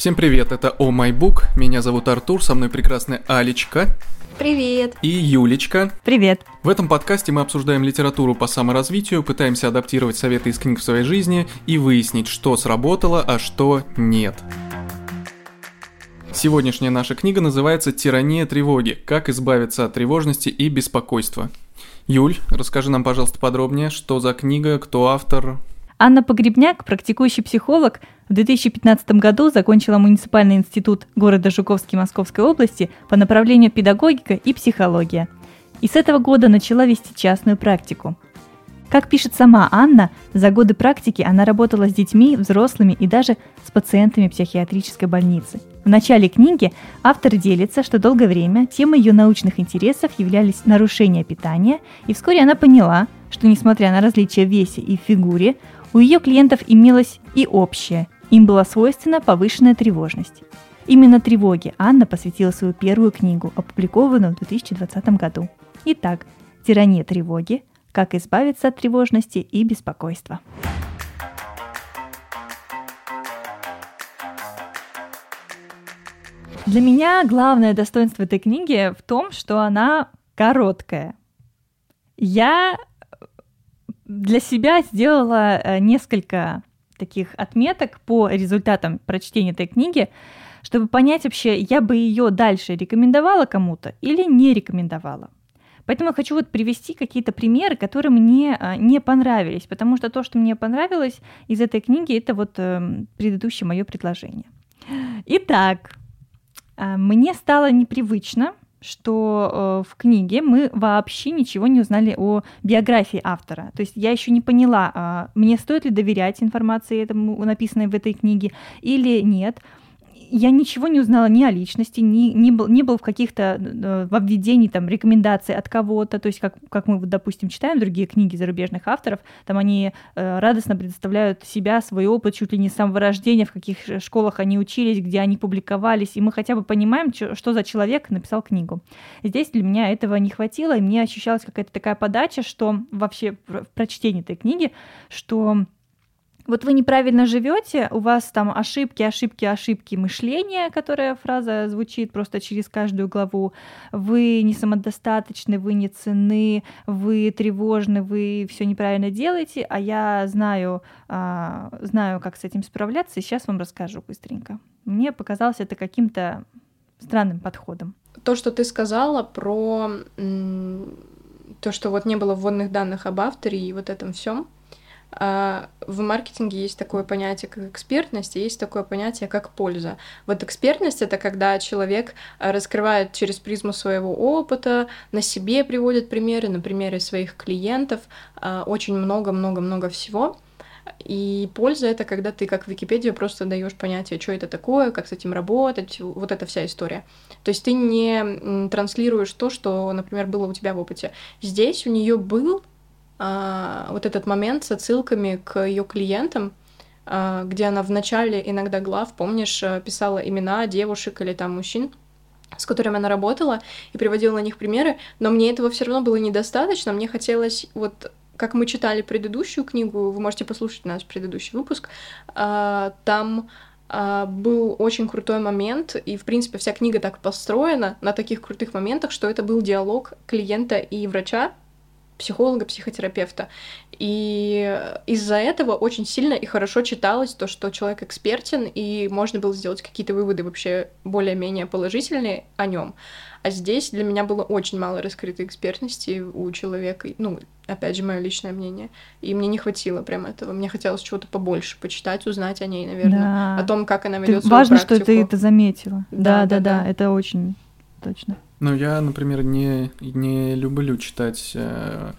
Всем привет, это О Май Бук. Меня зовут Артур, со мной прекрасная Алечка. Привет. И Юлечка. Привет. В этом подкасте мы обсуждаем литературу по саморазвитию, пытаемся адаптировать советы из книг в своей жизни и выяснить, что сработало, а что нет. Сегодняшняя наша книга называется «Тирания тревоги. Как избавиться от тревожности и беспокойства». Юль, расскажи нам, пожалуйста, подробнее, что за книга, кто автор, Анна Погребняк, практикующий психолог, в 2015 году закончила муниципальный институт города Жуковский Московской области по направлению педагогика и психология. И с этого года начала вести частную практику. Как пишет сама Анна, за годы практики она работала с детьми, взрослыми и даже с пациентами психиатрической больницы. В начале книги автор делится, что долгое время темой ее научных интересов являлись нарушения питания, и вскоре она поняла, что несмотря на различия в весе и фигуре, у ее клиентов имелось и общее. Им была свойственна повышенная тревожность. Именно тревоге Анна посвятила свою первую книгу, опубликованную в 2020 году. Итак, «Тирания тревоги. Как избавиться от тревожности и беспокойства». Для меня главное достоинство этой книги в том, что она короткая. Я для себя сделала э, несколько таких отметок по результатам прочтения этой книги, чтобы понять вообще, я бы ее дальше рекомендовала кому-то или не рекомендовала. Поэтому я хочу вот привести какие-то примеры, которые мне э, не понравились, потому что то, что мне понравилось из этой книги, это вот эм, предыдущее мое предложение. Итак, э, мне стало непривычно что э, в книге мы вообще ничего не узнали о биографии автора. То есть я еще не поняла, э, мне стоит ли доверять информации этому написанной в этой книге или нет я ничего не узнала ни о личности, ни, ни, был, не был в каких-то э, в обведении там рекомендаций от кого-то, то есть как, как мы, допустим, читаем другие книги зарубежных авторов, там они э, радостно предоставляют себя, свой опыт чуть ли не с самого рождения, в каких школах они учились, где они публиковались, и мы хотя бы понимаем, что, что за человек написал книгу. Здесь для меня этого не хватило, и мне ощущалась какая-то такая подача, что вообще в прочтении этой книги, что вот вы неправильно живете, у вас там ошибки, ошибки, ошибки мышления, которая фраза звучит просто через каждую главу. Вы не самодостаточны, вы не ценны, вы тревожны, вы все неправильно делаете, а я знаю, а, знаю, как с этим справляться, и сейчас вам расскажу быстренько. Мне показалось это каким-то странным подходом. То, что ты сказала про то, что вот не было вводных данных об авторе и вот этом всем, в маркетинге есть такое понятие, как экспертность, и есть такое понятие, как польза. Вот экспертность — это когда человек а, раскрывает через призму своего опыта, на себе приводит примеры, на примере своих клиентов, а, очень много-много-много всего. И польза это когда ты, как Википедию, просто даешь понятие, что это такое, как с этим работать, вот эта вся история. То есть ты не транслируешь то, что, например, было у тебя в опыте. Здесь у нее был а, вот этот момент с отсылками к ее клиентам, а, где она в начале иногда глав, помнишь, э, писала имена девушек или там мужчин, с которыми она работала, и приводила на них примеры, но мне этого все равно было недостаточно, мне хотелось вот как мы читали предыдущую книгу, вы можете послушать наш предыдущий выпуск, а, там был очень крутой момент, и, в принципе, вся книга так построена на таких крутых моментах, что это был диалог клиента и врача, психолога, психотерапевта. И из-за этого очень сильно и хорошо читалось то, что человек экспертен, и можно было сделать какие-то выводы вообще более-менее положительные о нем. А здесь для меня было очень мало раскрытой экспертности у человека. Ну, опять же, мое личное мнение. И мне не хватило прям этого. Мне хотелось чего-то побольше почитать, узнать о ней, наверное. Да. О том, как она ведет свою Важно, практику. что ты это заметила. Да, да, да, да, да. это очень точно. Ну, я, например, не, не люблю читать э,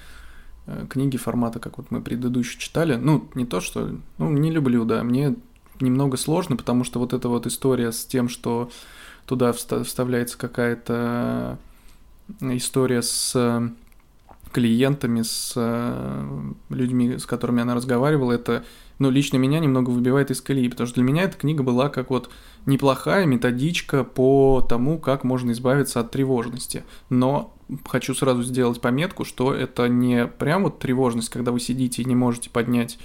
э, книги формата, как вот мы предыдущие читали. Ну, не то, что... Ну, не люблю, да. Мне немного сложно, потому что вот эта вот история с тем, что туда вставляется какая-то история с клиентами, с э, людьми, с которыми она разговаривала, это, ну, лично меня немного выбивает из колеи, потому что для меня эта книга была как вот неплохая методичка по тому, как можно избавиться от тревожности. Но хочу сразу сделать пометку, что это не прям вот тревожность, когда вы сидите и не можете поднять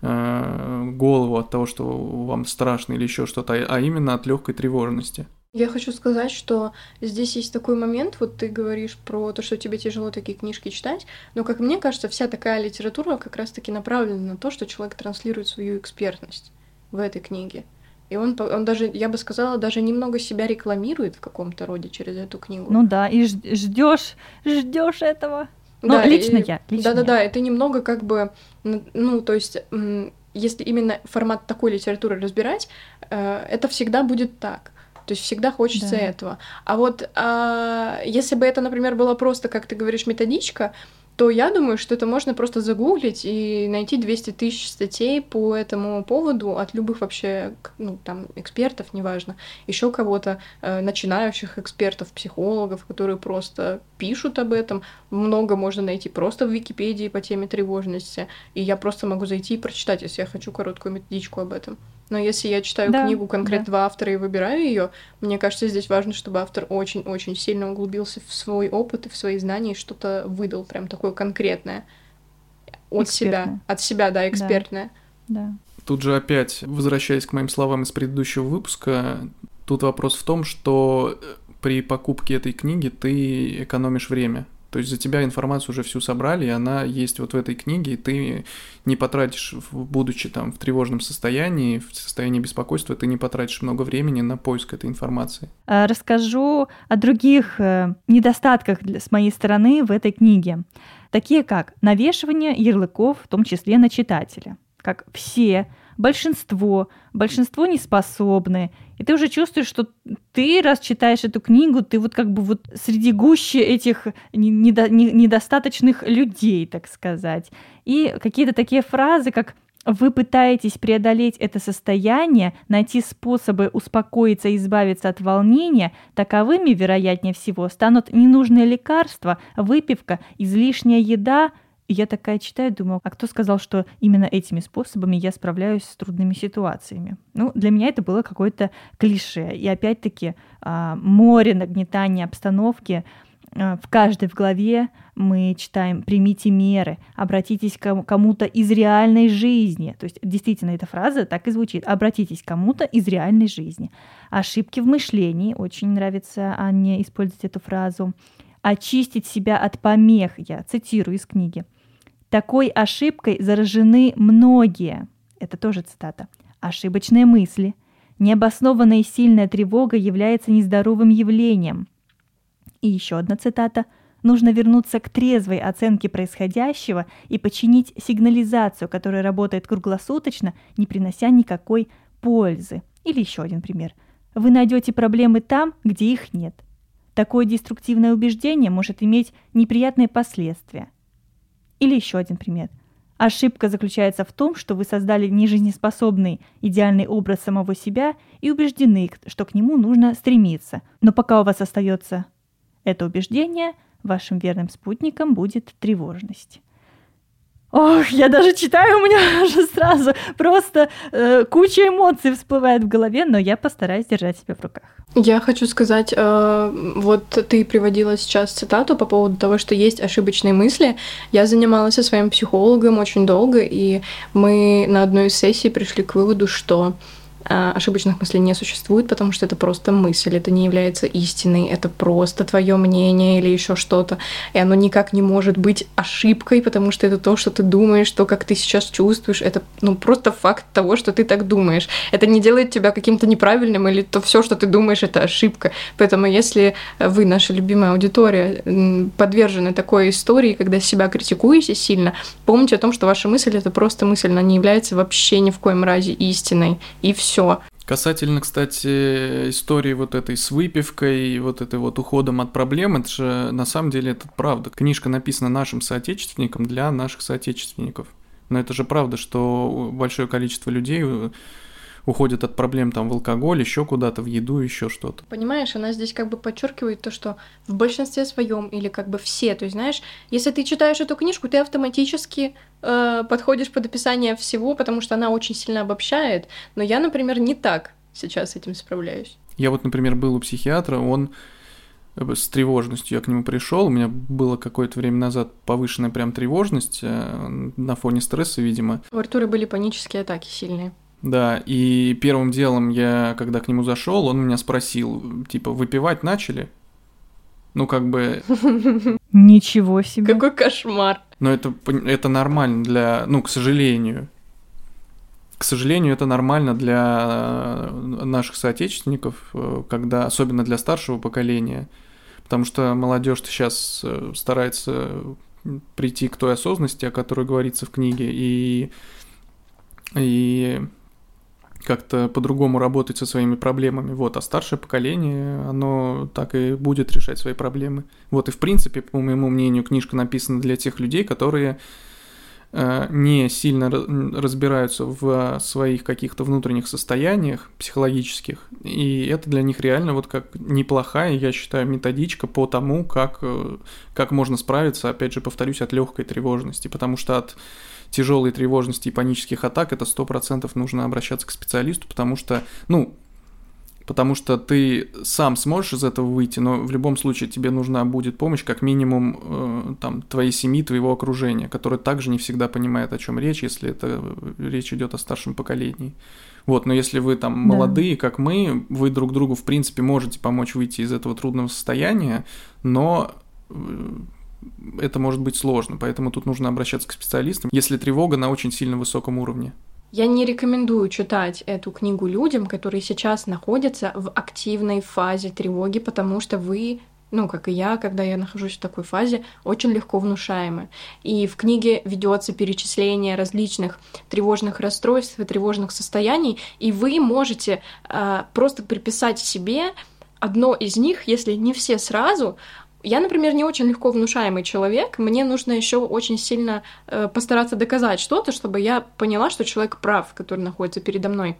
э, голову от того, что вам страшно или еще что-то, а именно от легкой тревожности. Я хочу сказать, что здесь есть такой момент, вот ты говоришь про то, что тебе тяжело такие книжки читать, но, как мне кажется, вся такая литература как раз-таки направлена на то, что человек транслирует свою экспертность в этой книге. И он, он даже, я бы сказала, даже немного себя рекламирует в каком-то роде через эту книгу. Ну да, и ждешь, ждешь этого. Ну, да, лично и, я. Лично да-да-да, это немного как бы, ну, то есть, если именно формат такой литературы разбирать, э, это всегда будет так. То есть всегда хочется да. этого. А вот а, если бы это, например, было просто, как ты говоришь, методичка, то я думаю, что это можно просто загуглить и найти 200 тысяч статей по этому поводу от любых вообще, ну, там, экспертов, неважно, еще кого-то, э, начинающих экспертов, психологов, которые просто пишут об этом. Много можно найти просто в Википедии по теме тревожности, и я просто могу зайти и прочитать, если я хочу короткую методичку об этом. Но если я читаю да, книгу конкретного да. автора и выбираю ее, мне кажется, здесь важно, чтобы автор очень-очень сильно углубился в свой опыт и в свои знания и что-то выдал прям такое конкретное от экспертное. себя, от себя, да, экспертное. Да. да. Тут же опять, возвращаясь к моим словам из предыдущего выпуска, тут вопрос в том, что при покупке этой книги ты экономишь время. То есть за тебя информацию уже всю собрали, и она есть вот в этой книге, и ты не потратишь, будучи там в тревожном состоянии, в состоянии беспокойства, ты не потратишь много времени на поиск этой информации. А, расскажу о других э, недостатках с моей стороны в этой книге, такие как навешивание ярлыков, в том числе на читателя, как все большинство, большинство не способны. И ты уже чувствуешь, что ты, раз читаешь эту книгу, ты вот как бы вот среди гуще этих недо, недостаточных людей, так сказать. И какие-то такие фразы, как вы пытаетесь преодолеть это состояние, найти способы успокоиться и избавиться от волнения, таковыми, вероятнее всего, станут ненужные лекарства, выпивка, излишняя еда – и я такая читаю, думаю, а кто сказал, что именно этими способами я справляюсь с трудными ситуациями? Ну, для меня это было какое-то клише. И опять-таки а, море нагнетания обстановки. А, в каждой в главе мы читаем «примите меры», «обратитесь к кому-то из реальной жизни». То есть действительно эта фраза так и звучит «обратитесь к кому-то из реальной жизни». Ошибки в мышлении, очень нравится Анне использовать эту фразу. «Очистить себя от помех», я цитирую из книги – такой ошибкой заражены многие. Это тоже цитата. Ошибочные мысли. Необоснованная и сильная тревога является нездоровым явлением. И еще одна цитата. Нужно вернуться к трезвой оценке происходящего и починить сигнализацию, которая работает круглосуточно, не принося никакой пользы. Или еще один пример. Вы найдете проблемы там, где их нет. Такое деструктивное убеждение может иметь неприятные последствия – или еще один пример. Ошибка заключается в том, что вы создали нежизнеспособный идеальный образ самого себя и убеждены, что к нему нужно стремиться. Но пока у вас остается это убеждение, вашим верным спутником будет тревожность. Ох, я даже читаю, у меня уже сразу просто э, куча эмоций всплывает в голове, но я постараюсь держать себя в руках. Я хочу сказать, э, вот ты приводила сейчас цитату по поводу того, что есть ошибочные мысли. Я занималась со своим психологом очень долго, и мы на одной из сессий пришли к выводу, что ошибочных мыслей не существует, потому что это просто мысль, это не является истиной, это просто твое мнение или еще что-то, и оно никак не может быть ошибкой, потому что это то, что ты думаешь, то, как ты сейчас чувствуешь, это ну просто факт того, что ты так думаешь. Это не делает тебя каким-то неправильным или то все, что ты думаешь, это ошибка. Поэтому если вы, наша любимая аудитория, подвержены такой истории, когда себя критикуете сильно, помните о том, что ваша мысль это просто мысль, она не является вообще ни в коем разе истиной, и все все. Касательно, кстати, истории вот этой с выпивкой и вот этой вот уходом от проблем, это же на самом деле это правда. Книжка написана нашим соотечественникам для наших соотечественников. Но это же правда, что большое количество людей уходят от проблем там в алкоголь, еще куда-то, в еду, еще что-то. Понимаешь, она здесь как бы подчеркивает то, что в большинстве своем или как бы все, то есть знаешь, если ты читаешь эту книжку, ты автоматически э, подходишь под описание всего, потому что она очень сильно обобщает. Но я, например, не так сейчас с этим справляюсь. Я вот, например, был у психиатра, он э, с тревожностью я к нему пришел. У меня было какое-то время назад повышенная прям тревожность э, на фоне стресса, видимо. У Артура были панические атаки сильные. Да, и первым делом я, когда к нему зашел, он меня спросил, типа, выпивать начали? Ну, как бы... Ничего себе. Какой кошмар. Но это, это нормально для... Ну, к сожалению. К сожалению, это нормально для наших соотечественников, когда, особенно для старшего поколения, потому что молодежь сейчас э, старается прийти к той осознанности, о которой говорится в книге, и, и как-то по-другому работать со своими проблемами. Вот, а старшее поколение, оно так и будет решать свои проблемы. Вот, и в принципе, по моему мнению, книжка написана для тех людей, которые э, не сильно разбираются в своих каких-то внутренних состояниях психологических, и это для них реально вот как неплохая, я считаю, методичка по тому, как, э, как можно справиться, опять же, повторюсь, от легкой тревожности, потому что от тяжелой тревожности и панических атак, это сто процентов нужно обращаться к специалисту, потому что, ну, потому что ты сам сможешь из этого выйти, но в любом случае тебе нужна будет помощь как минимум э, там твоей семьи, твоего окружения, которое также не всегда понимает, о чем речь, если это речь идет о старшем поколении. Вот, но если вы там да. молодые, как мы, вы друг другу в принципе можете помочь выйти из этого трудного состояния, но э, это может быть сложно, поэтому тут нужно обращаться к специалистам, если тревога на очень сильно высоком уровне. Я не рекомендую читать эту книгу людям, которые сейчас находятся в активной фазе тревоги, потому что вы ну, как и я, когда я нахожусь в такой фазе, очень легко внушаемы. И в книге ведется перечисление различных тревожных расстройств и тревожных состояний, и вы можете э, просто приписать себе одно из них, если не все сразу, я, например, не очень легко внушаемый человек. Мне нужно еще очень сильно э, постараться доказать что-то, чтобы я поняла, что человек прав, который находится передо мной.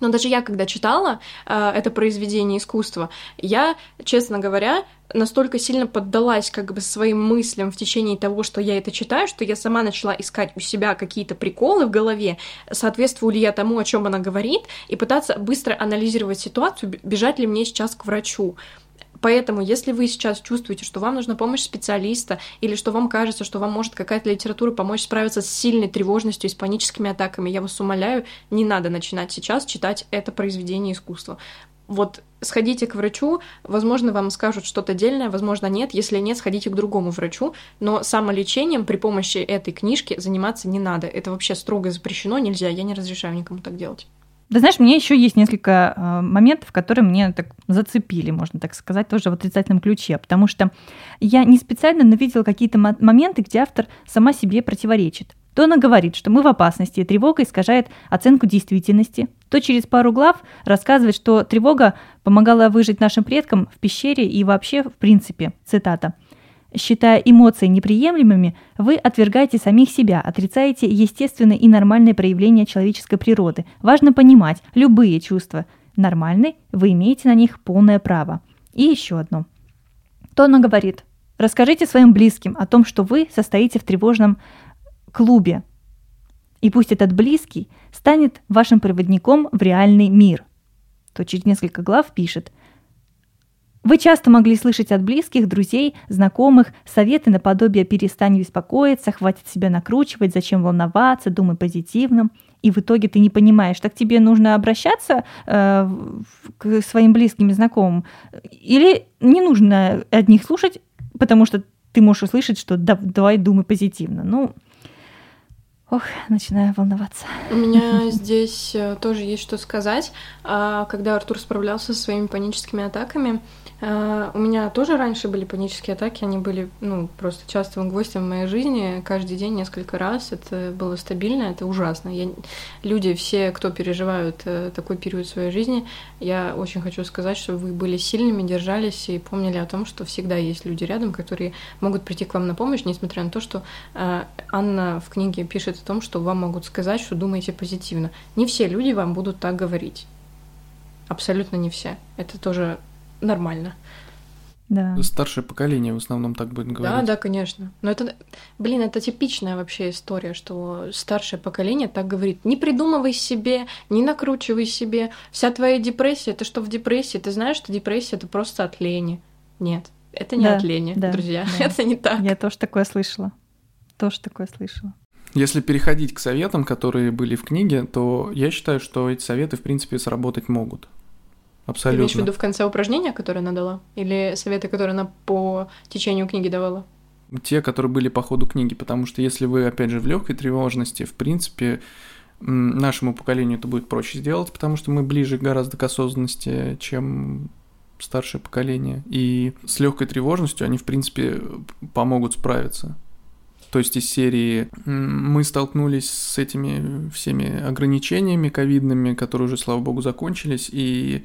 Но даже я, когда читала э, это произведение искусства, я, честно говоря, настолько сильно поддалась как бы своим мыслям в течение того, что я это читаю, что я сама начала искать у себя какие-то приколы в голове, соответствую ли я тому, о чем она говорит, и пытаться быстро анализировать ситуацию, бежать ли мне сейчас к врачу. Поэтому, если вы сейчас чувствуете, что вам нужна помощь специалиста, или что вам кажется, что вам может какая-то литература помочь справиться с сильной тревожностью и с паническими атаками, я вас умоляю, не надо начинать сейчас читать это произведение искусства. Вот сходите к врачу, возможно, вам скажут что-то дельное, возможно, нет. Если нет, сходите к другому врачу. Но самолечением при помощи этой книжки заниматься не надо. Это вообще строго запрещено, нельзя. Я не разрешаю никому так делать. Да знаешь, мне еще есть несколько э, моментов, которые мне так зацепили, можно так сказать, тоже в отрицательном ключе, потому что я не специально, но видела какие-то моменты, где автор сама себе противоречит. То она говорит, что мы в опасности, и тревога искажает оценку действительности, то через пару глав рассказывает, что тревога помогала выжить нашим предкам в пещере и вообще в принципе, цитата – Считая эмоции неприемлемыми, вы отвергаете самих себя, отрицаете естественное и нормальное проявление человеческой природы. Важно понимать, любые чувства нормальны, вы имеете на них полное право. И еще одно. То она говорит, расскажите своим близким о том, что вы состоите в тревожном клубе. И пусть этот близкий станет вашим проводником в реальный мир. То через несколько глав пишет – вы часто могли слышать от близких, друзей, знакомых советы наподобие «перестань беспокоиться», «хватит себя накручивать», «зачем волноваться», «думай позитивным». И в итоге ты не понимаешь, так тебе нужно обращаться э, к своим близким и знакомым, или не нужно от них слушать, потому что ты можешь услышать, что да, давай думай позитивно. Ну, Ох, начинаю волноваться. У меня здесь э, тоже есть что сказать. А, когда Артур справлялся со своими паническими атаками, а, у меня тоже раньше были панические атаки, они были, ну, просто частым гвоздем в моей жизни, каждый день несколько раз, это было стабильно, это ужасно. Я, люди, все, кто переживают э, такой период своей жизни, я очень хочу сказать, что вы были сильными, держались и помнили о том, что всегда есть люди рядом, которые могут прийти к вам на помощь, несмотря на то, что э, Анна в книге пишет о том, что вам могут сказать, что думаете позитивно. Не все люди вам будут так говорить. Абсолютно не все. Это тоже нормально. Да. Старшее поколение в основном так будет говорить. Да, да, конечно. Но это, блин, это типичная вообще история, что старшее поколение так говорит. Не придумывай себе, не накручивай себе. Вся твоя депрессия, ты что в депрессии? Ты знаешь, что депрессия это просто от лени. Нет, это не Да, от лени, да, друзья. да. Это не так. Я тоже такое слышала. Тоже такое слышала. Если переходить к советам, которые были в книге, то я считаю, что эти советы, в принципе, сработать могут. Ты Абсолютно. имеешь в виду в конце упражнения, которые она дала? Или советы, которые она по течению книги давала? те, которые были по ходу книги, потому что если вы, опять же, в легкой тревожности, в принципе, нашему поколению это будет проще сделать, потому что мы ближе гораздо к осознанности, чем старшее поколение. И с легкой тревожностью они, в принципе, помогут справиться. То есть из серии мы столкнулись с этими всеми ограничениями ковидными, которые уже, слава богу, закончились. И,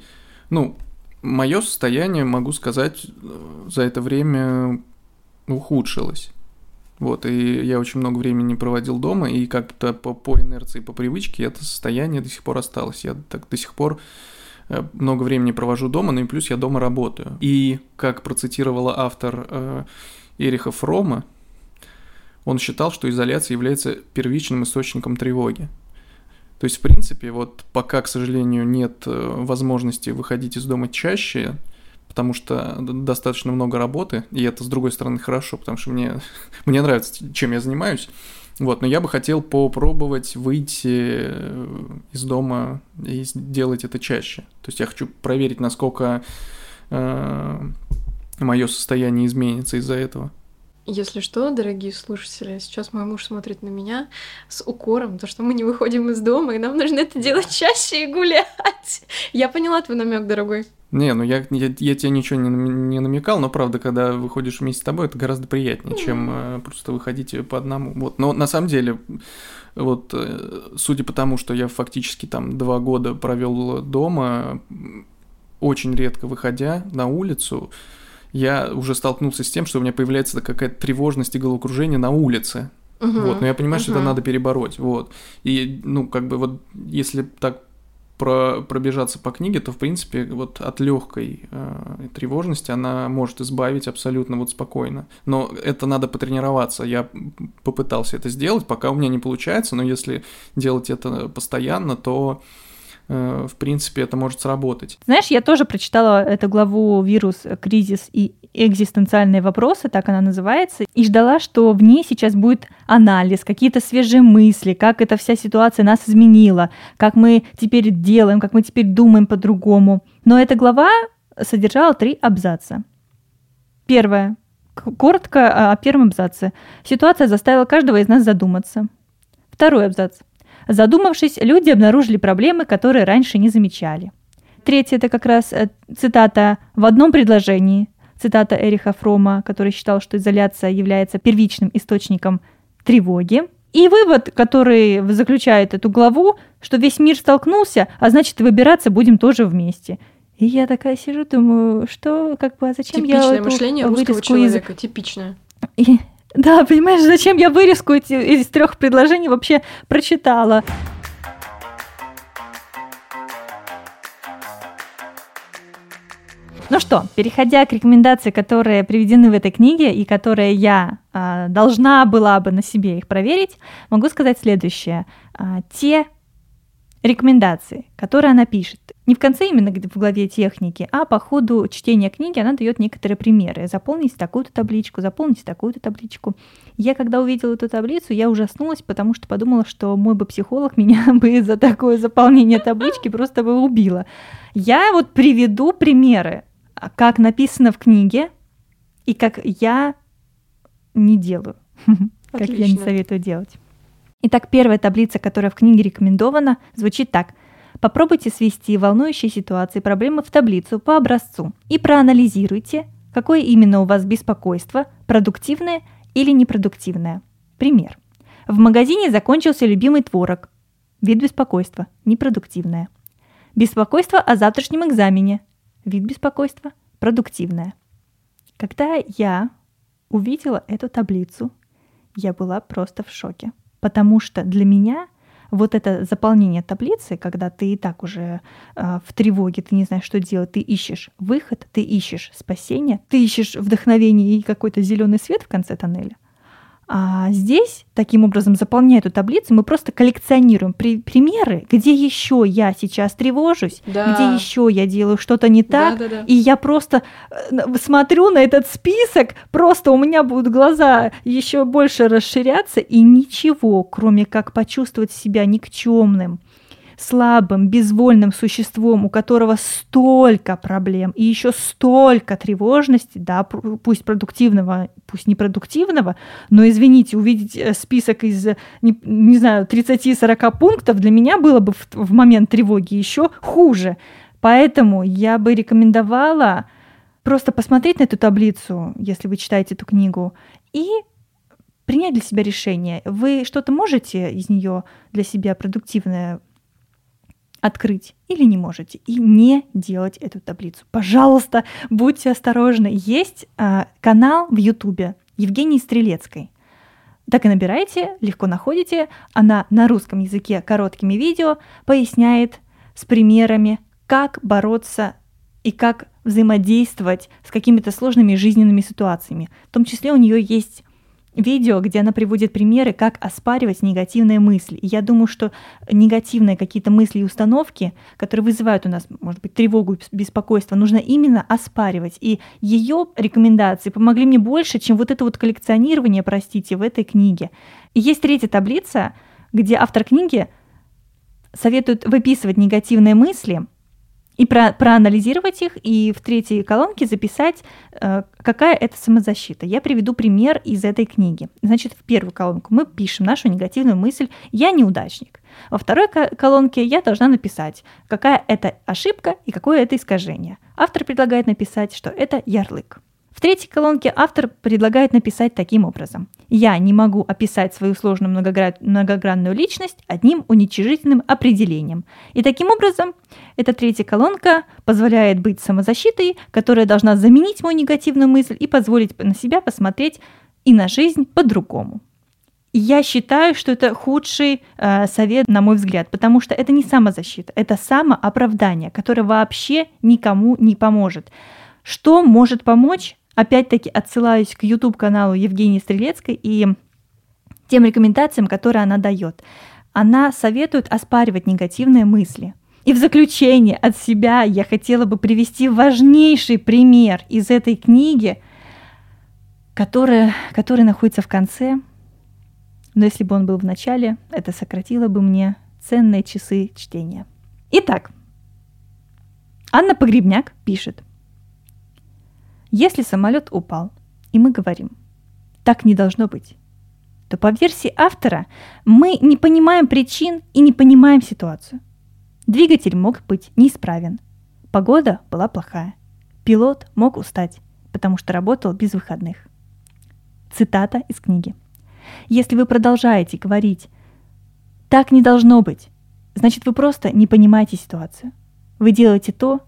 ну, мое состояние, могу сказать, э, за это время ухудшилось. Вот, и я очень много времени проводил дома, и как-то по, по инерции, по привычке это состояние до сих пор осталось. Я так до сих пор э, много времени провожу дома, ну и плюс я дома работаю. И, как процитировала автор э, Эриха Фрома, он считал, что изоляция является первичным источником тревоги. То есть, в принципе, вот пока, к сожалению, нет э, возможности выходить из дома чаще, потому что достаточно много работы, и это, с другой стороны, хорошо, потому что мне, мне нравится, чем я занимаюсь. Вот, но я бы хотел попробовать выйти э, из дома и сделать это чаще. То есть я хочу проверить, насколько мое состояние изменится из-за этого. Если что, дорогие слушатели, сейчас мой муж смотрит на меня с укором, то что мы не выходим из дома, и нам нужно это делать чаще и гулять. Я поняла твой намек, дорогой. Не, ну я, я, я тебе ничего не, не намекал, но правда, когда выходишь вместе с тобой, это гораздо приятнее, чем э, просто выходить по одному. Вот, но на самом деле, вот, э, судя по тому, что я фактически там два года провел дома, очень редко выходя на улицу, я уже столкнулся с тем, что у меня появляется какая-то тревожность и головокружение на улице. Вот, но я понимаю, что это надо перебороть, вот. И, ну, как бы вот, если так про, пробежаться по книге, то, в принципе, вот от легкой э, тревожности она может избавить абсолютно вот спокойно. Но это надо потренироваться. Я попытался это сделать, пока у меня не получается, но если делать это постоянно, то, э, в принципе, это может сработать. Знаешь, я тоже прочитала эту главу «Вирус, кризис и экзистенциальные вопросы», так она называется, и ждала, что в ней сейчас будет анализ, какие-то свежие мысли, как эта вся ситуация нас изменила, как мы теперь делаем, как мы теперь думаем по-другому. Но эта глава содержала три абзаца. Первое. Коротко о первом абзаце. Ситуация заставила каждого из нас задуматься. Второй абзац. Задумавшись, люди обнаружили проблемы, которые раньше не замечали. Третье – это как раз э, цитата в одном предложении, цитата Эриха Фрома, который считал, что изоляция является первичным источником тревоги. И вывод, который заключает эту главу, что весь мир столкнулся, а значит, выбираться будем тоже вместе. И я такая сижу, думаю, что, как бы, а зачем я Типичное эту мышление русского вырезку из- человека, типичное. и- да, понимаешь, зачем я вырезку эти- из трех предложений вообще прочитала? Ну что, переходя к рекомендации, которые приведены в этой книге и которые я а, должна была бы на себе их проверить, могу сказать следующее. А, те рекомендации, которые она пишет, не в конце именно в главе техники, а по ходу чтения книги она дает некоторые примеры. Заполните такую-то табличку, заполните такую-то табличку. Я когда увидела эту таблицу, я ужаснулась, потому что подумала, что мой бы психолог меня бы за такое заполнение таблички просто бы убила. Я вот приведу примеры, а, как написано в книге и как я не делаю, как я не советую делать. Итак, первая таблица, которая в книге рекомендована, звучит так. Попробуйте свести волнующие ситуации проблемы в таблицу по образцу и проанализируйте, какое именно у вас беспокойство, продуктивное или непродуктивное. Пример. В магазине закончился любимый творог. Вид беспокойства. Непродуктивное. Беспокойство о завтрашнем экзамене. Вид беспокойства. Продуктивное. Когда я увидела эту таблицу, я была просто в шоке. Потому что для меня вот это заполнение таблицы, когда ты и так уже э, в тревоге, ты не знаешь, что делать, ты ищешь выход, ты ищешь спасение, ты ищешь вдохновение и какой-то зеленый свет в конце тоннеля. А здесь, таким образом, заполняя эту таблицу, мы просто коллекционируем при примеры, где еще я сейчас тревожусь, Да. где еще я делаю что-то не так, Да-да-да. и я просто э, смотрю на этот список, просто у меня будут глаза еще больше расширяться, и ничего, кроме как почувствовать себя никчемным, слабым, безвольным существом, у которого столько проблем и еще столько тревожности, да, пусть продуктивного, пусть непродуктивного, но, извините, увидеть э, список из, э, не, не знаю, 30-40 пунктов для меня было бы в, в момент тревоги еще хуже. Поэтому я бы рекомендовала просто посмотреть на эту таблицу, если вы читаете эту книгу, и принять для себя решение. Вы что-то можете из нее для себя продуктивное открыть или не можете, и не делать эту таблицу. Пожалуйста, будьте осторожны. Есть а, канал в Ютубе Евгении Стрелецкой. Так и набираете, легко находите. Она на русском языке короткими видео поясняет с примерами, как бороться и как взаимодействовать с какими-то сложными жизненными ситуациями. В том числе у нее есть видео, где она приводит примеры, как оспаривать негативные мысли. И я думаю, что негативные какие-то мысли и установки, которые вызывают у нас, может быть, тревогу беспокойство, нужно именно оспаривать. И ее рекомендации помогли мне больше, чем вот это вот коллекционирование, простите, в этой книге. И есть третья таблица, где автор книги советует выписывать негативные мысли и про, проанализировать их, и в третьей колонке записать, э, какая это самозащита. Я приведу пример из этой книги. Значит, в первую колонку мы пишем нашу негативную мысль «я неудачник». Во второй ко- колонке я должна написать, какая это ошибка и какое это искажение. Автор предлагает написать, что это ярлык. В третьей колонке автор предлагает написать таким образом. Я не могу описать свою сложную многогра- многогранную личность одним уничижительным определением. И таким образом эта третья колонка позволяет быть самозащитой, которая должна заменить мою негативную мысль и позволить на себя посмотреть и на жизнь по-другому. Я считаю, что это худший э, совет, на мой взгляд, потому что это не самозащита, это самооправдание, которое вообще никому не поможет. Что может помочь? Опять-таки отсылаюсь к YouTube-каналу Евгении Стрелецкой и тем рекомендациям, которые она дает. Она советует оспаривать негативные мысли. И в заключение от себя я хотела бы привести важнейший пример из этой книги, который, который находится в конце. Но если бы он был в начале, это сократило бы мне ценные часы чтения. Итак, Анна Погребняк пишет. Если самолет упал, и мы говорим, так не должно быть, то по версии автора мы не понимаем причин и не понимаем ситуацию. Двигатель мог быть неисправен, погода была плохая, пилот мог устать, потому что работал без выходных. Цитата из книги. Если вы продолжаете говорить «так не должно быть», значит вы просто не понимаете ситуацию. Вы делаете то,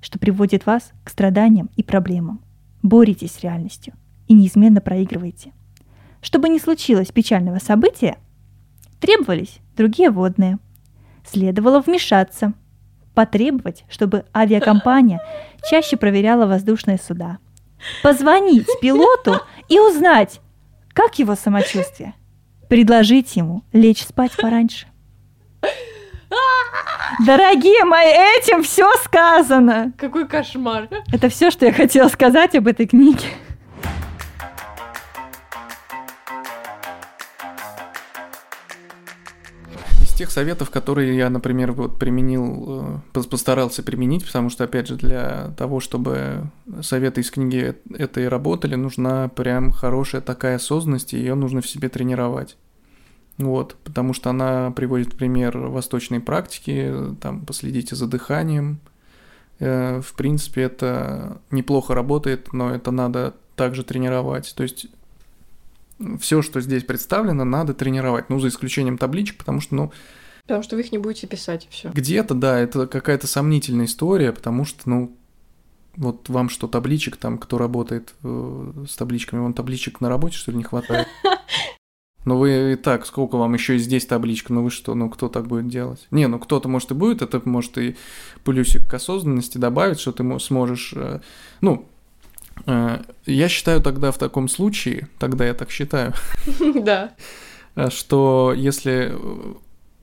что приводит вас к страданиям и проблемам. Боретесь с реальностью и неизменно проигрываете. Чтобы не случилось печального события, требовались другие водные. Следовало вмешаться, потребовать, чтобы авиакомпания чаще проверяла воздушные суда, позвонить пилоту и узнать, как его самочувствие, предложить ему лечь спать пораньше. Дорогие мои, этим все сказано. Какой кошмар. Это все, что я хотела сказать об этой книге. Из тех советов, которые я, например, вот применил, э, пос- постарался применить, потому что, опять же, для того, чтобы советы из книги этой работали, нужна прям хорошая такая осознанность, и ее нужно в себе тренировать. Вот, потому что она приводит пример восточной практики, там, последите за дыханием. Э, В принципе, это неплохо работает, но это надо также тренировать. То есть все, что здесь представлено, надо тренировать. Ну, за исключением табличек, потому что, ну, Потому что вы их не будете писать, и все. где-то, да, это какая-то сомнительная история, потому что, ну, вот вам что, табличек там, кто работает э, с табличками, вам табличек на работе, что ли, не хватает? Ну вы и так, сколько вам еще и здесь табличка, ну вы что, ну кто так будет делать? Не, ну кто-то, может, и будет, это может и плюсик к осознанности добавить, что ты мо- сможешь, э, ну, Э, я считаю тогда в таком случае, тогда я так считаю, Да. э, что если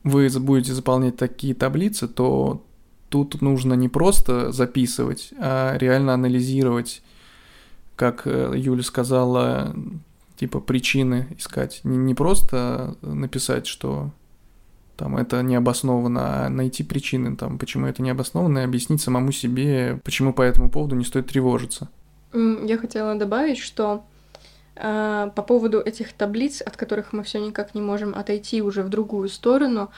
вы будете заполнять такие таблицы, то тут нужно не просто записывать, а реально анализировать, как Юля сказала, типа причины искать. Не, не просто написать, что там это необоснованно, а найти причины, там, почему это необоснованно, и объяснить самому себе, почему по этому поводу не стоит тревожиться. Я хотела добавить, что э, по поводу этих таблиц, от которых мы все никак не можем отойти уже в другую сторону,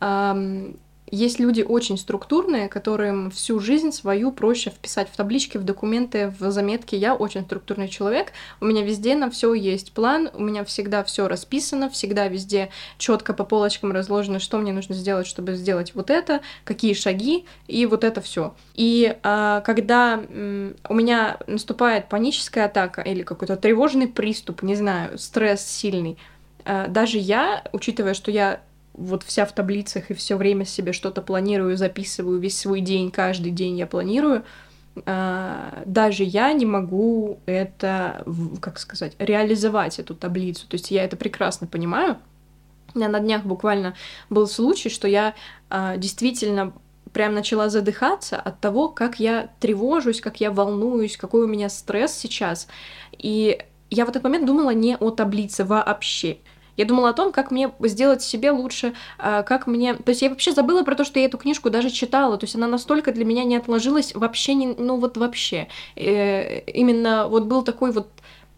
ам, есть люди очень структурные, которым всю жизнь свою проще вписать в таблички, в документы, в заметки. Я очень структурный человек. У меня везде на все есть план, у меня всегда все расписано, всегда везде четко по полочкам разложено, что мне нужно сделать, чтобы сделать вот это, какие шаги и вот это все. И а, когда м, у меня наступает паническая атака или какой-то тревожный приступ, не знаю, стресс сильный, а, даже я, учитывая, что я вот вся в таблицах и все время себе что-то планирую, записываю весь свой день, каждый день я планирую, а, даже я не могу это, как сказать, реализовать эту таблицу. То есть я это прекрасно понимаю. Меня на днях буквально был случай, что я а, действительно прям начала задыхаться от того, как я тревожусь, как я волнуюсь, какой у меня стресс сейчас. И я в этот момент думала не о таблице вообще. Я думала о том, как мне сделать себе лучше, а, как мне... То есть я вообще забыла про то, что я эту книжку даже читала. То есть она настолько для меня не отложилась вообще, не... ну вот вообще. Э, Именно вот был такой вот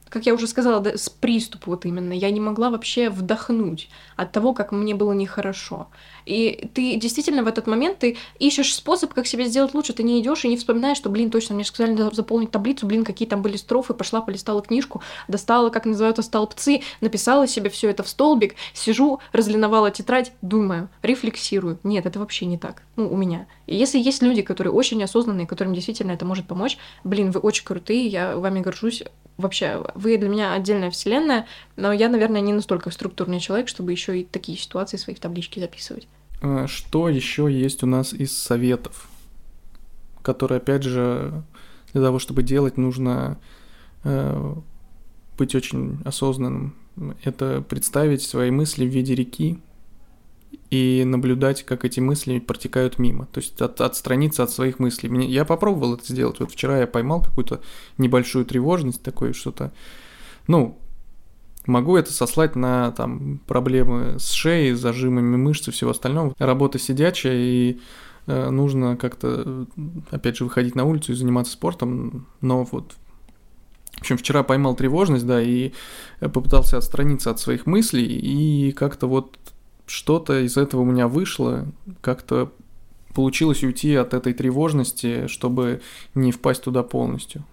как я уже сказала, да, с приступ вот именно. Я не могла вообще вдохнуть от того, как мне было нехорошо. И ты действительно в этот момент ты ищешь способ, как себе сделать лучше. Ты не идешь и не вспоминаешь, что, блин, точно, мне сказали заполнить таблицу, блин, какие там были строфы, пошла, полистала книжку, достала, как называются, столбцы, написала себе все это в столбик, сижу, разлиновала тетрадь, думаю, рефлексирую. Нет, это вообще не так. Ну, у меня. И если есть люди, которые очень осознанные, которым действительно это может помочь, блин, вы очень крутые, я вами горжусь. Вообще, вы для меня отдельная вселенная, но я, наверное, не настолько структурный человек, чтобы еще и такие ситуации свои в табличке записывать. Э, Что еще есть у нас из советов, которые, опять же, для того, чтобы делать, нужно э, быть очень осознанным. Это представить свои мысли в виде реки и наблюдать, как эти мысли протекают мимо. То есть от- отстраниться от своих мыслей. Мне- Я попробовал это сделать. Вот вчера я поймал какую-то небольшую тревожность, такое что-то. Ну, Могу это сослать на там проблемы с шеей, зажимами мышц и всего остального. Работа сидячая, и э, нужно как-то, опять же, выходить на улицу и заниматься спортом. Но вот, в общем, вчера поймал тревожность, да, и э, попытался отстраниться от своих мыслей, и как-то вот что-то из этого у меня вышло, как-то получилось уйти от этой тревожности, чтобы не впасть туда полностью.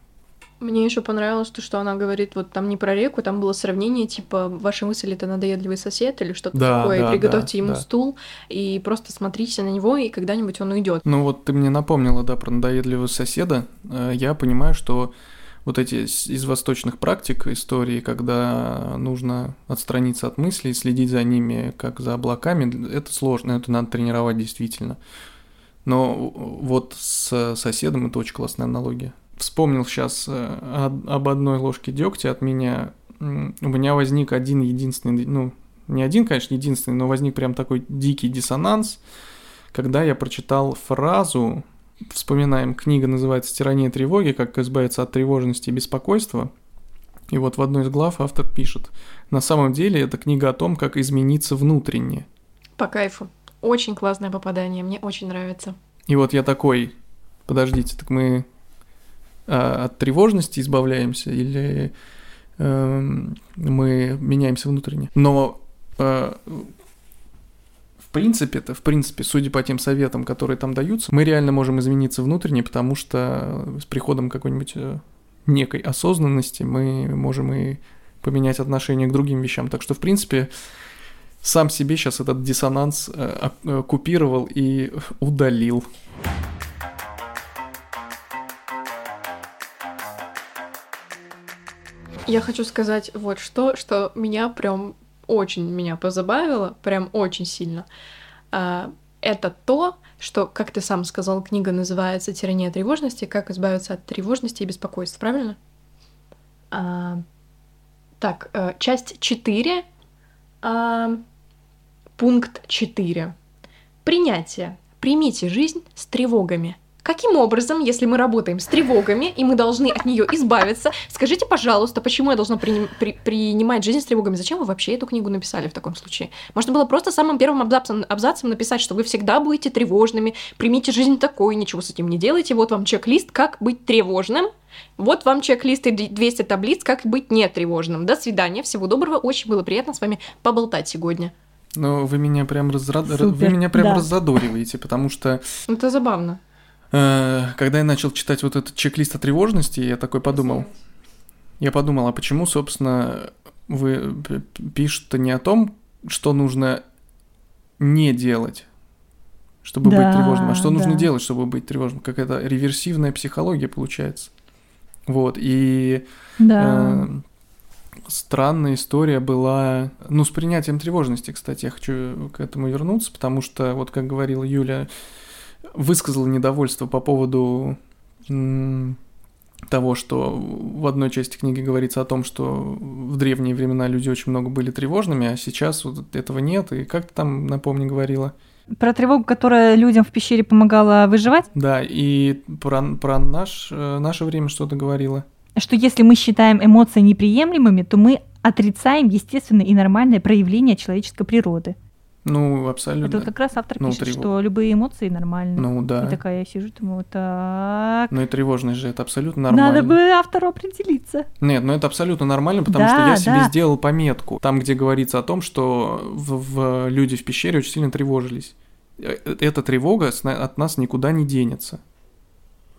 Мне еще понравилось то, что она говорит, вот там не про реку, там было сравнение, типа, ваши мысли это надоедливый сосед или что-то Да, такое, да, приготовьте да, ему да. стул, и просто смотрите на него, и когда-нибудь он уйдет. Ну вот ты мне напомнила, да, про надоедливого соседа. Э, Я понимаю, что вот эти из восточных практик истории, когда нужно отстраниться от мыслей, следить за ними, как за облаками, это сложно, это надо тренировать действительно. Но вот с соседом это очень классная аналогия. Вспомнил сейчас об одной ложке дегтя от меня. У меня возник один единственный, ну, не один, конечно, единственный, но возник прям такой дикий диссонанс, когда я прочитал фразу, вспоминаем, книга называется «Тирания тревоги. Как избавиться от тревожности и беспокойства». И вот в одной из глав автор пишет, на самом деле это книга о том, как измениться внутренне. По кайфу. Очень классное попадание, мне очень нравится. И вот я такой, подождите, так мы а, от тревожности избавляемся или эм, мы меняемся внутренне? Но э, в принципе-то, в принципе, судя по тем советам, которые там даются, мы реально можем измениться внутренне, потому что с приходом какой-нибудь э, некой осознанности мы можем и поменять отношение к другим вещам. Так что, в принципе, сам себе сейчас этот диссонанс э, э, купировал и удалил. Я хочу сказать вот что, что меня прям очень меня позабавило, прям очень сильно. А, Это то, что, как ты сам сказал, книга называется «Тирания тревожности. Как избавиться от тревожности и беспокойств», правильно? А, так, э, часть 4, а, пункт 4. Принятие. Примите жизнь с тревогами. Каким образом, если мы работаем с тревогами, и мы должны от нее избавиться, скажите, пожалуйста, почему я должна при, при, принимать жизнь с тревогами? Зачем вы вообще эту книгу написали в таком случае? Можно было просто самым первым абзацем, абзацем написать, что вы всегда будете тревожными, примите жизнь такой, ничего с этим не делайте, вот вам чек-лист, как быть тревожным, вот вам чек-лист и 200 таблиц, как быть нетревожным. До свидания, всего доброго, очень было приятно с вами поболтать сегодня. Ну, вы меня прям, разра... вы меня прям да. раззадориваете, потому что... Это забавно. Э, когда я начал читать вот этот чек-лист о тревожности, я такой подумал, я подумал, а почему, собственно, вы пишете не о том, что нужно не делать, чтобы Да, быть тревожным, а что нужно да. делать, чтобы быть тревожным. Какая-то реверсивная психология получается. Вот, и Да. э, странная история была, ну, с принятием тревожности, кстати, я хочу к этому вернуться, потому что, вот как говорила Юля, высказала недовольство по поводу того, что в одной части книги говорится о том, что в древние времена люди очень много были тревожными, а сейчас вот этого нет. И как ты там, напомни, говорила? Про тревогу, которая людям в пещере помогала выживать, Да, и про, про наш, э, наше время что-то говорила. что если мы считаем эмоции неприемлемыми, то мы отрицаем естественное и нормальное проявление человеческой природы. Ну, абсолютно. Это вот как раз автор Ну, пишет, тревог- что любые эмоции нормальны. Ну, да. И такая я сижу, думаю, так. Ну и тревожность же это абсолютно нормально. Надо бы автору определиться. Нет, ну это абсолютно нормально, потому Да, что я себе да. сделал пометку. Там, где говорится о том, что в, в- люди в пещере очень сильно тревожились. Э, Эта тревога от нас никуда не денется.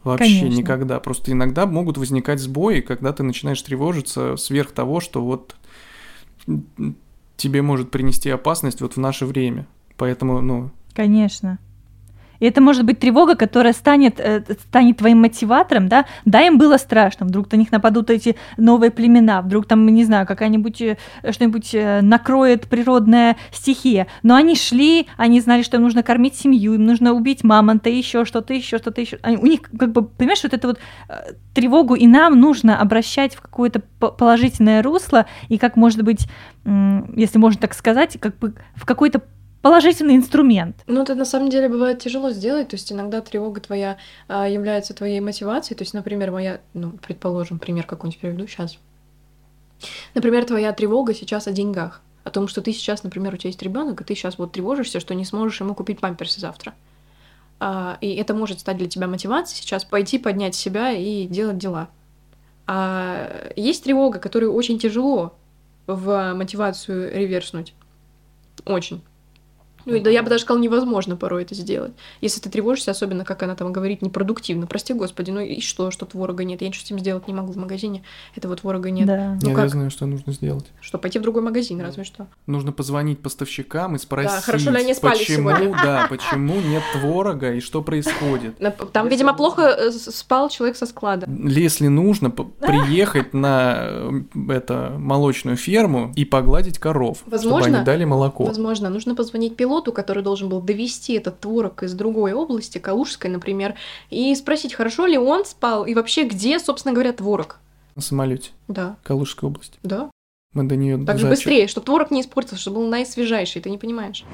Вообще Конечно. никогда. Просто иногда могут возникать сбои, когда ты начинаешь тревожиться сверх того, что вот тебе может принести опасность вот в наше время. Поэтому, ну, Конечно. И это может быть тревога, которая станет, э, станет твоим мотиватором, да? Да, им было страшно, вдруг на них нападут эти новые племена, вдруг там, не знаю, какая-нибудь, э, что-нибудь э, накроет природная стихия. Но они шли, они знали, что им нужно кормить семью, им нужно убить мамонта, еще что-то, еще что-то, еще. У них, как бы, понимаешь, вот это вот тревогу и нам нужно обращать в какое-то по- положительное русло, и как, может быть, если можно так сказать, как бы в какой-то положительный инструмент. Ну, это на самом деле бывает тяжело сделать. То есть иногда тревога твоя а, является твоей мотивацией. То есть, например, моя, ну, предположим, пример какой-нибудь приведу сейчас. Например, твоя тревога сейчас о деньгах. О том, что ты сейчас, например, у тебя есть ребенок, и ты сейчас вот тревожишься, что не сможешь ему купить памперсы завтра. А, и это может стать для тебя мотивацией сейчас пойти поднять себя и делать дела. А есть тревога, которую очень тяжело в мотивацию реверснуть. Очень. Ну, и да я бы даже сказала, невозможно порой это сделать. Если ты тревожишься, особенно, как она там говорит, непродуктивно. Прости, господи, ну и что, что творога нет? Я ничего с этим сделать не могу в магазине. Этого творога нет. Да. Ну я как? знаю, что нужно сделать. Что, пойти в другой магазин, разве что. Нужно позвонить поставщикам и спросить, хорошо ли они спали почему, сегодня? да, почему нет творога и что происходит. Там, видимо, плохо э, спал человек со склада. Если нужно, приехать на э, это молочную ферму и погладить коров, чтобы Возможно. они дали молоко. Возможно, нужно позвонить пилоту, который должен был довести этот творог из другой области, Калужской, например, и спросить, хорошо ли он спал и вообще где, собственно говоря, творог. На самолете Да, Калужской области. да. Мы до нее Так же быстрее, чтобы творог не испортился, чтобы был наисвежайший, ты не понимаешь.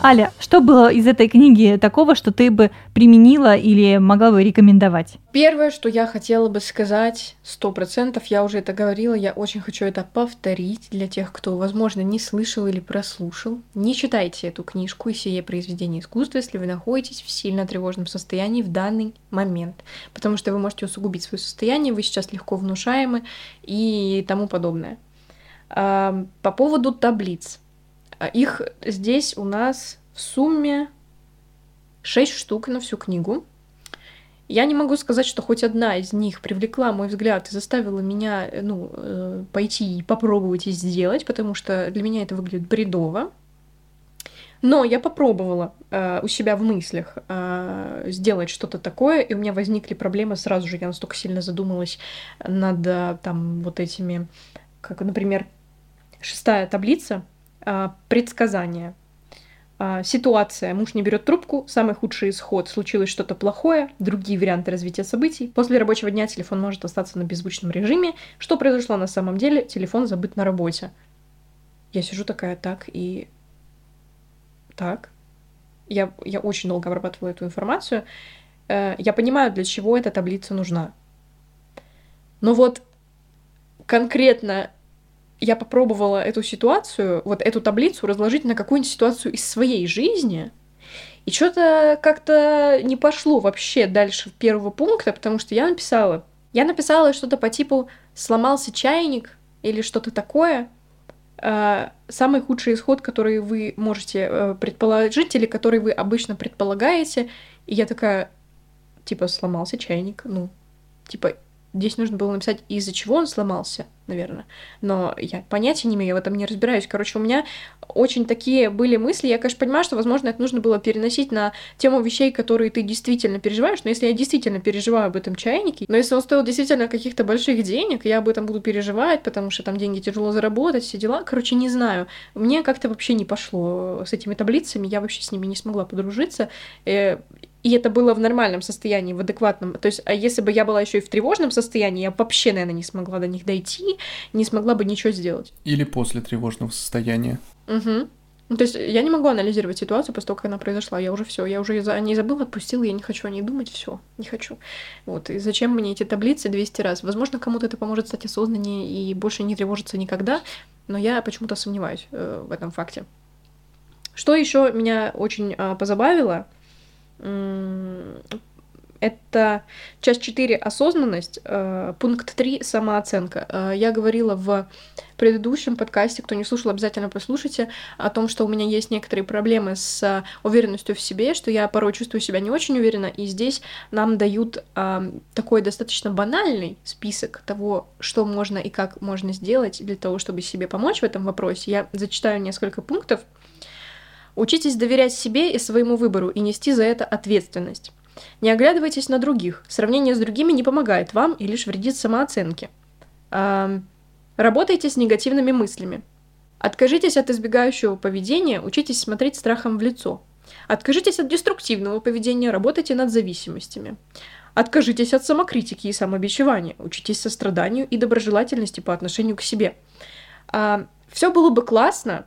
Аля, что было из этой книги такого, что ты бы применила или могла бы рекомендовать? Первое, что я хотела бы сказать, сто процентов, я уже это говорила, я очень хочу это повторить для тех, кто, возможно, не слышал или прослушал. Не читайте эту книжку и сие произведение искусства, если вы находитесь в сильно тревожном состоянии в данный момент, потому что вы можете усугубить свое состояние, вы сейчас легко внушаемы и тому подобное. По поводу таблиц. А, Их здесь у нас в сумме 6 штук на всю книгу. Я не могу сказать, что хоть одна из них привлекла мой взгляд и заставила меня э, ну, э, пойти и попробовать и сделать, потому что для меня это выглядит бредово. Но я попробовала э, у себя в мыслях э, сделать что-то такое, и у меня возникли проблемы сразу же. Я настолько сильно задумалась над э, там вот этими, как, например, шестая таблица э, предсказания. А, ситуация. Муж не берет трубку, самый худший исход. Случилось что-то плохое, другие варианты развития событий. После рабочего дня телефон может остаться на беззвучном режиме. Что произошло на самом деле? Телефон забыт на работе. Я сижу такая так и... Так. Я, я очень долго обрабатывала эту информацию. Э, я понимаю, для чего эта таблица нужна. Но вот конкретно я попробовала эту ситуацию, вот эту таблицу разложить на какую-нибудь ситуацию из своей жизни, и что-то как-то не пошло вообще дальше первого пункта, потому что я написала, я написала что-то по типу «сломался чайник» или что-то такое, э, самый худший исход, который вы можете э, предположить или который вы обычно предполагаете. И я такая, типа, сломался чайник, ну, типа, Здесь нужно было написать, из-за чего он сломался, наверное. Но я понятия не имею, я в этом не разбираюсь. Короче, у меня очень такие были мысли. Я, конечно, понимаю, что, возможно, это нужно было переносить на тему вещей, которые ты действительно переживаешь. Но если я действительно переживаю об этом чайнике, но если он стоил действительно каких-то больших денег, я об этом буду переживать, потому что там деньги тяжело заработать, все дела. Короче, не знаю. Мне как-то вообще не пошло с этими таблицами, я вообще с ними не смогла подружиться. Э, и это было в нормальном состоянии, в адекватном. То есть, а если бы я была еще и в тревожном состоянии, я вообще, наверное, не смогла до них дойти, не смогла бы ничего сделать. Или после тревожного состояния. Угу. То есть я не могу анализировать ситуацию после того, как она произошла. Я уже все, я уже о ней забыла, отпустила, я не хочу о ней думать, все, не хочу. Вот, и зачем мне эти таблицы 200 раз? Возможно, кому-то это поможет стать осознаннее и больше не тревожиться никогда, но я почему-то сомневаюсь э, в этом факте. Что еще меня очень э, позабавило — это часть 4 осознанность, э, пункт 3 самооценка. Э, я говорила в предыдущем подкасте, кто не слушал, обязательно послушайте, о том, что у меня есть некоторые проблемы с уверенностью в себе, что я порой чувствую себя не очень уверенно, и здесь нам дают э, такой достаточно банальный список того, что можно и как можно сделать для того, чтобы себе помочь в этом вопросе. Я зачитаю несколько пунктов, Учитесь доверять себе и своему выбору и нести за это ответственность. Не оглядывайтесь на других. Сравнение с другими не помогает вам и лишь вредит самооценке. Работайте с негативными мыслями. Откажитесь от избегающего поведения, учитесь смотреть страхом в лицо. Откажитесь от деструктивного поведения, работайте над зависимостями. Откажитесь от самокритики и самобичевания, учитесь состраданию и доброжелательности по отношению к себе. А, все было бы классно,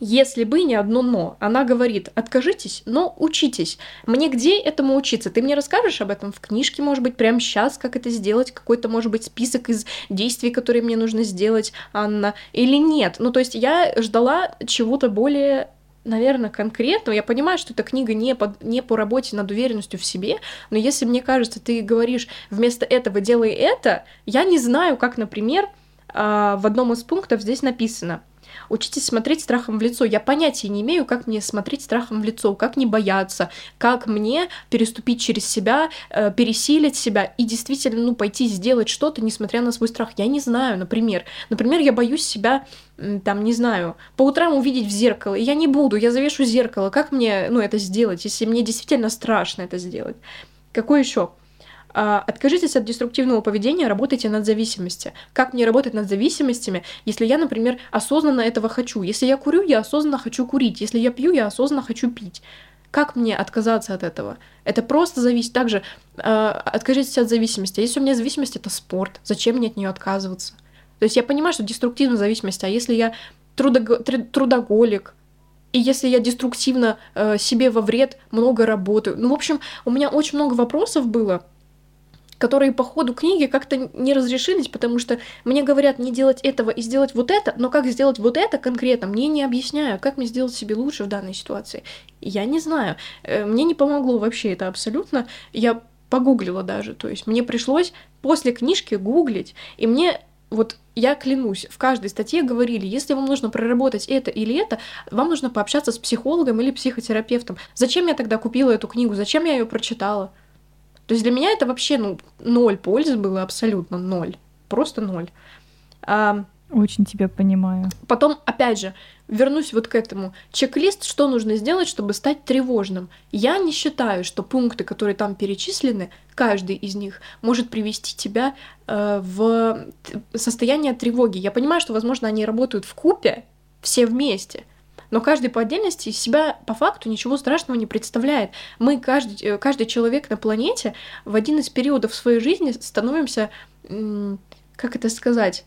если бы не одно «но». Она говорит, откажитесь, но учитесь. Мне где этому учиться? Ты мне расскажешь об этом в книжке, может быть, прямо сейчас, как это сделать? Какой-то, может быть, список из действий, которые мне нужно сделать, Анна? Или нет? Ну, то есть я ждала чего-то более наверное, конкретного. Я понимаю, что эта книга не по, не по работе над уверенностью в себе, но если мне кажется, ты говоришь вместо этого делай это, я не знаю, как, например, а, в одном из пунктов здесь написано – Учитесь смотреть страхом в лицо. Я понятия не имею, как мне смотреть страхом в лицо, как не бояться, как мне переступить через себя, э, пересилить себя и действительно, ну, пойти сделать что-то, несмотря на свой страх. Я не знаю, например. Например, я боюсь себя там, не знаю, по утрам увидеть в зеркало. Я не буду, я завешу зеркало. Как мне, ну, это сделать, если мне действительно страшно это сделать? Какой еще? А, откажитесь от деструктивного поведения, работайте над зависимостью. Как мне работать над зависимостями, если я, например, осознанно этого хочу? Если я курю, я осознанно хочу курить. Если я пью, я осознанно хочу пить. Как мне отказаться от этого? Это просто зависит. Также э, откажитесь от зависимости. Если у меня зависимость, это спорт. Зачем мне от нее отказываться? То есть я понимаю, что деструктивная зависимость, а если я трудог... трудоголик, и если я деструктивно э, себе во вред много работаю. Ну, в общем, у меня очень много вопросов было которые по ходу книги как-то не разрешились, потому что мне говорят не делать этого и сделать вот это, но как сделать вот это конкретно, мне не объясняю, как мне сделать себе лучше в данной ситуации. Я не знаю. Э, мне не помогло вообще это абсолютно. Я погуглила даже, то есть мне пришлось после книжки гуглить, и мне вот я клянусь, в каждой статье говорили, если вам нужно проработать это или это, вам нужно пообщаться с психологом или психотерапевтом. Зачем я тогда купила эту книгу? Зачем я ее прочитала? То есть для меня это вообще ну, ноль пользы было, абсолютно ноль. Просто ноль. А, Очень тебя понимаю. Потом, опять же, вернусь вот к этому. Чек-лист, что нужно сделать, чтобы стать тревожным. Я не считаю, что пункты, которые там перечислены, каждый из них может привести тебя э, в состояние тревоги. Я понимаю, что, возможно, они работают в купе, все вместе, но каждый по отдельности из себя по факту ничего страшного не представляет. Мы, каждый, э, каждый человек на планете в один из периодов своей жизни становимся, как это сказать,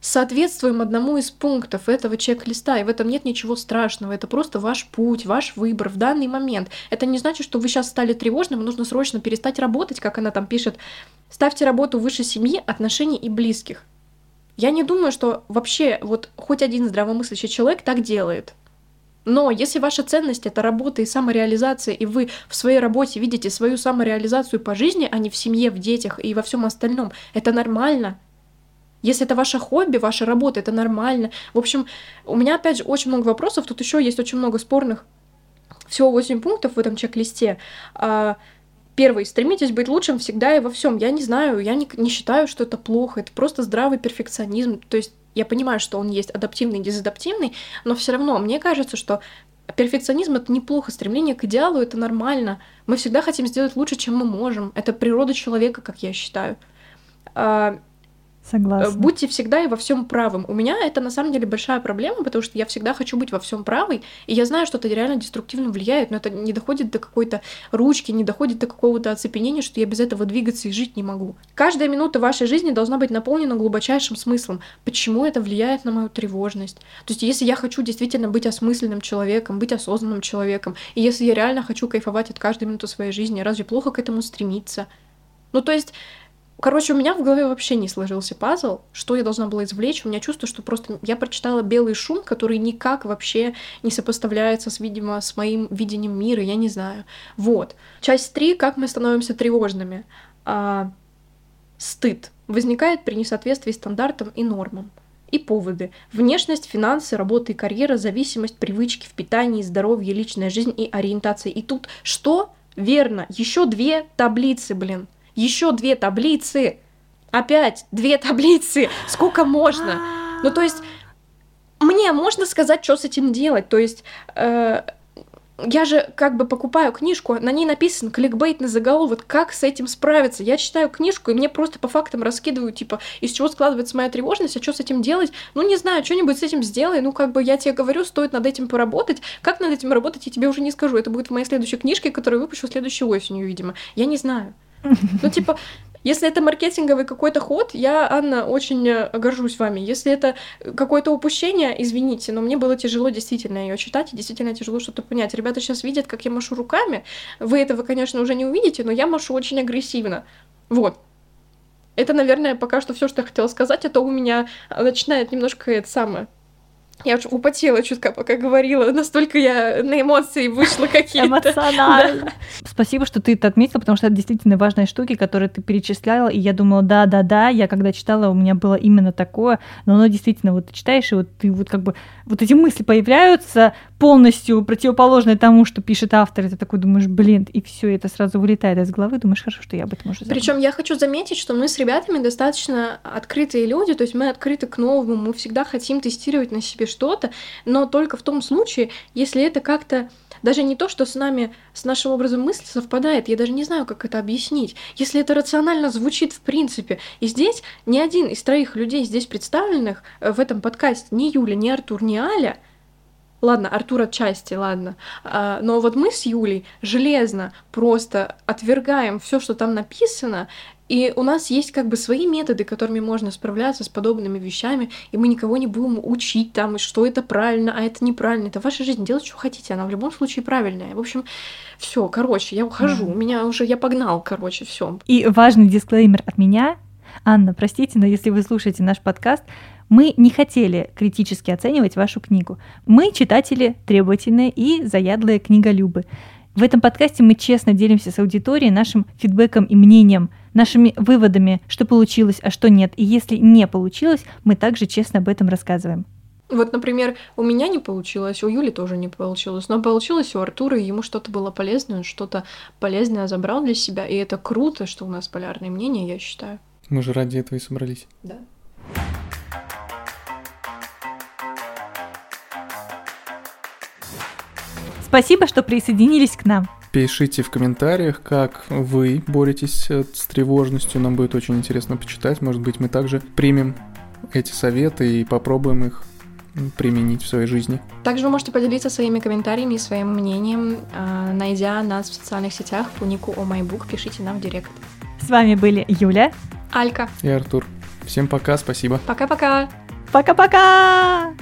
соответствуем одному из пунктов этого чек-листа, и в этом нет ничего страшного. Это просто ваш путь, ваш выбор в данный момент. Это не значит, что вы сейчас стали тревожным, нужно срочно перестать работать, как она там пишет. Ставьте работу выше семьи, отношений и близких. Я не думаю, что вообще вот хоть один здравомыслящий человек так делает. Но если ваша ценность это работа и самореализация, и вы в своей работе видите свою самореализацию по жизни, а не в семье, в детях и во всем остальном, это нормально. Если это ваше хобби, ваша работа, это нормально. В общем, у меня опять же очень много вопросов, тут еще есть очень много спорных. Всего 8 пунктов в этом чек-листе. А, Первый, стремитесь быть лучшим всегда и во всем. Я не знаю, я не, не считаю, что это плохо. Это просто здравый перфекционизм. То есть я понимаю, что он есть адаптивный и дезадаптивный, но все равно мне кажется, что перфекционизм это неплохо, стремление к идеалу это нормально. Мы всегда хотим сделать лучше, чем мы можем. Это природа человека, как я считаю. Согласна. Будьте всегда и во всем правым. У меня это на самом деле большая проблема, потому что я всегда хочу быть во всем правой, и я знаю, что это реально деструктивно влияет, но это не доходит до какой-то ручки, не доходит до какого-то оцепенения, что я без этого двигаться и жить не могу. Каждая минута вашей жизни должна быть наполнена глубочайшим смыслом. Почему это влияет на мою тревожность? То есть, если я хочу действительно быть осмысленным человеком, быть осознанным человеком, и если я реально хочу кайфовать от каждой минуты своей жизни, разве плохо к этому стремиться? Ну, то есть, Короче, у меня в голове вообще не сложился пазл, что я должна была извлечь. У меня чувство, что просто я прочитала белый шум, который никак вообще не сопоставляется с, видимо, с моим видением мира, я не знаю. Вот. Часть 3. Как мы становимся тревожными. А, стыд возникает при несоответствии стандартам и нормам. И поводы. Внешность, финансы, работа и карьера, зависимость, привычки в питании, здоровье, личная жизнь и ориентация. И тут что? Верно, еще две таблицы, блин еще две таблицы. Опять две таблицы. Сколько можно? Ну, то есть, мне можно сказать, что с этим делать. То есть, э, я же как бы покупаю книжку, на ней написан кликбейтный заголовок, как с этим справиться. Я читаю книжку, и мне просто по фактам раскидывают, типа, из чего складывается моя тревожность, а что с этим делать? Ну, не знаю, что-нибудь с этим сделай. Ну, как бы я тебе говорю, стоит над этим поработать. Как над этим работать, я тебе уже не скажу. Это будет в моей следующей книжке, которую выпущу следующей осенью, видимо. Я не знаю. Ну, типа, если это маркетинговый какой-то ход, я, Анна, очень э, горжусь вами. Если это какое-то упущение, извините, но мне было тяжело действительно ее читать, и действительно тяжело что-то понять. Ребята сейчас видят, как я машу руками. Вы этого, конечно, уже не увидите, но я машу очень агрессивно. Вот. Это, наверное, пока что все, что я хотела сказать, а то у меня начинает немножко это самое я уж употела чутка, пока говорила, настолько я на эмоции вышла какие-то. Эмоционально. Да. Спасибо, что ты это отметила, потому что это действительно важные штуки, которые ты перечисляла, и я думала, да-да-да, я когда читала, у меня было именно такое, но оно действительно, вот ты читаешь, и вот ты вот как бы, вот эти мысли появляются полностью противоположные тому, что пишет автор, и ты такой думаешь, блин, и все это сразу вылетает из головы, думаешь, хорошо, что я об этом уже забыла. Причем я хочу заметить, что мы с ребятами достаточно открытые люди, то есть мы открыты к новому, мы всегда хотим тестировать на себе что-то, но только в том случае, если это как-то даже не то, что с нами, с нашим образом мысли совпадает, я даже не знаю, как это объяснить. Если это рационально звучит в принципе. И здесь ни один из троих людей здесь представленных э, в этом подкасте, ни Юля, ни Артур, ни Аля, Ладно, Артур отчасти, ладно. А, но вот мы с Юлей железно просто отвергаем все, что там написано, и у нас есть как бы свои методы, которыми можно справляться с подобными вещами, и мы никого не будем учить там, что это правильно, а это неправильно. Это ваша жизнь, делать, что хотите, она в любом случае правильная. В общем, все, короче, я ухожу, mm. меня уже, я погнал, короче, все. И важный дисклеймер от меня. Анна, простите, но если вы слушаете наш подкаст, мы не хотели критически оценивать вашу книгу. Мы читатели требовательные и заядлые книголюбы. В этом подкасте мы честно делимся с аудиторией нашим фидбэком и мнением, нашими выводами, что получилось, а что нет. И если не получилось, мы также честно об этом рассказываем. Вот, например, у меня не получилось, у Юли тоже не получилось, но получилось у Артура, и ему что-то было полезное, он что-то полезное забрал для себя, и это круто, что у нас полярные мнения, я считаю. Мы же ради этого и собрались. Да. Спасибо, что присоединились к нам. Пишите в комментариях, как вы боретесь с тревожностью. Нам будет очень интересно почитать. Может быть, мы также примем эти советы и попробуем их применить в своей жизни. Также вы можете поделиться своими комментариями и своим мнением, а, найдя нас в социальных сетях по нику OMyBook, пишите нам в директ. С вами были Юля. Алька. И Артур. Всем пока, спасибо. Пока-пока. Пока-пока!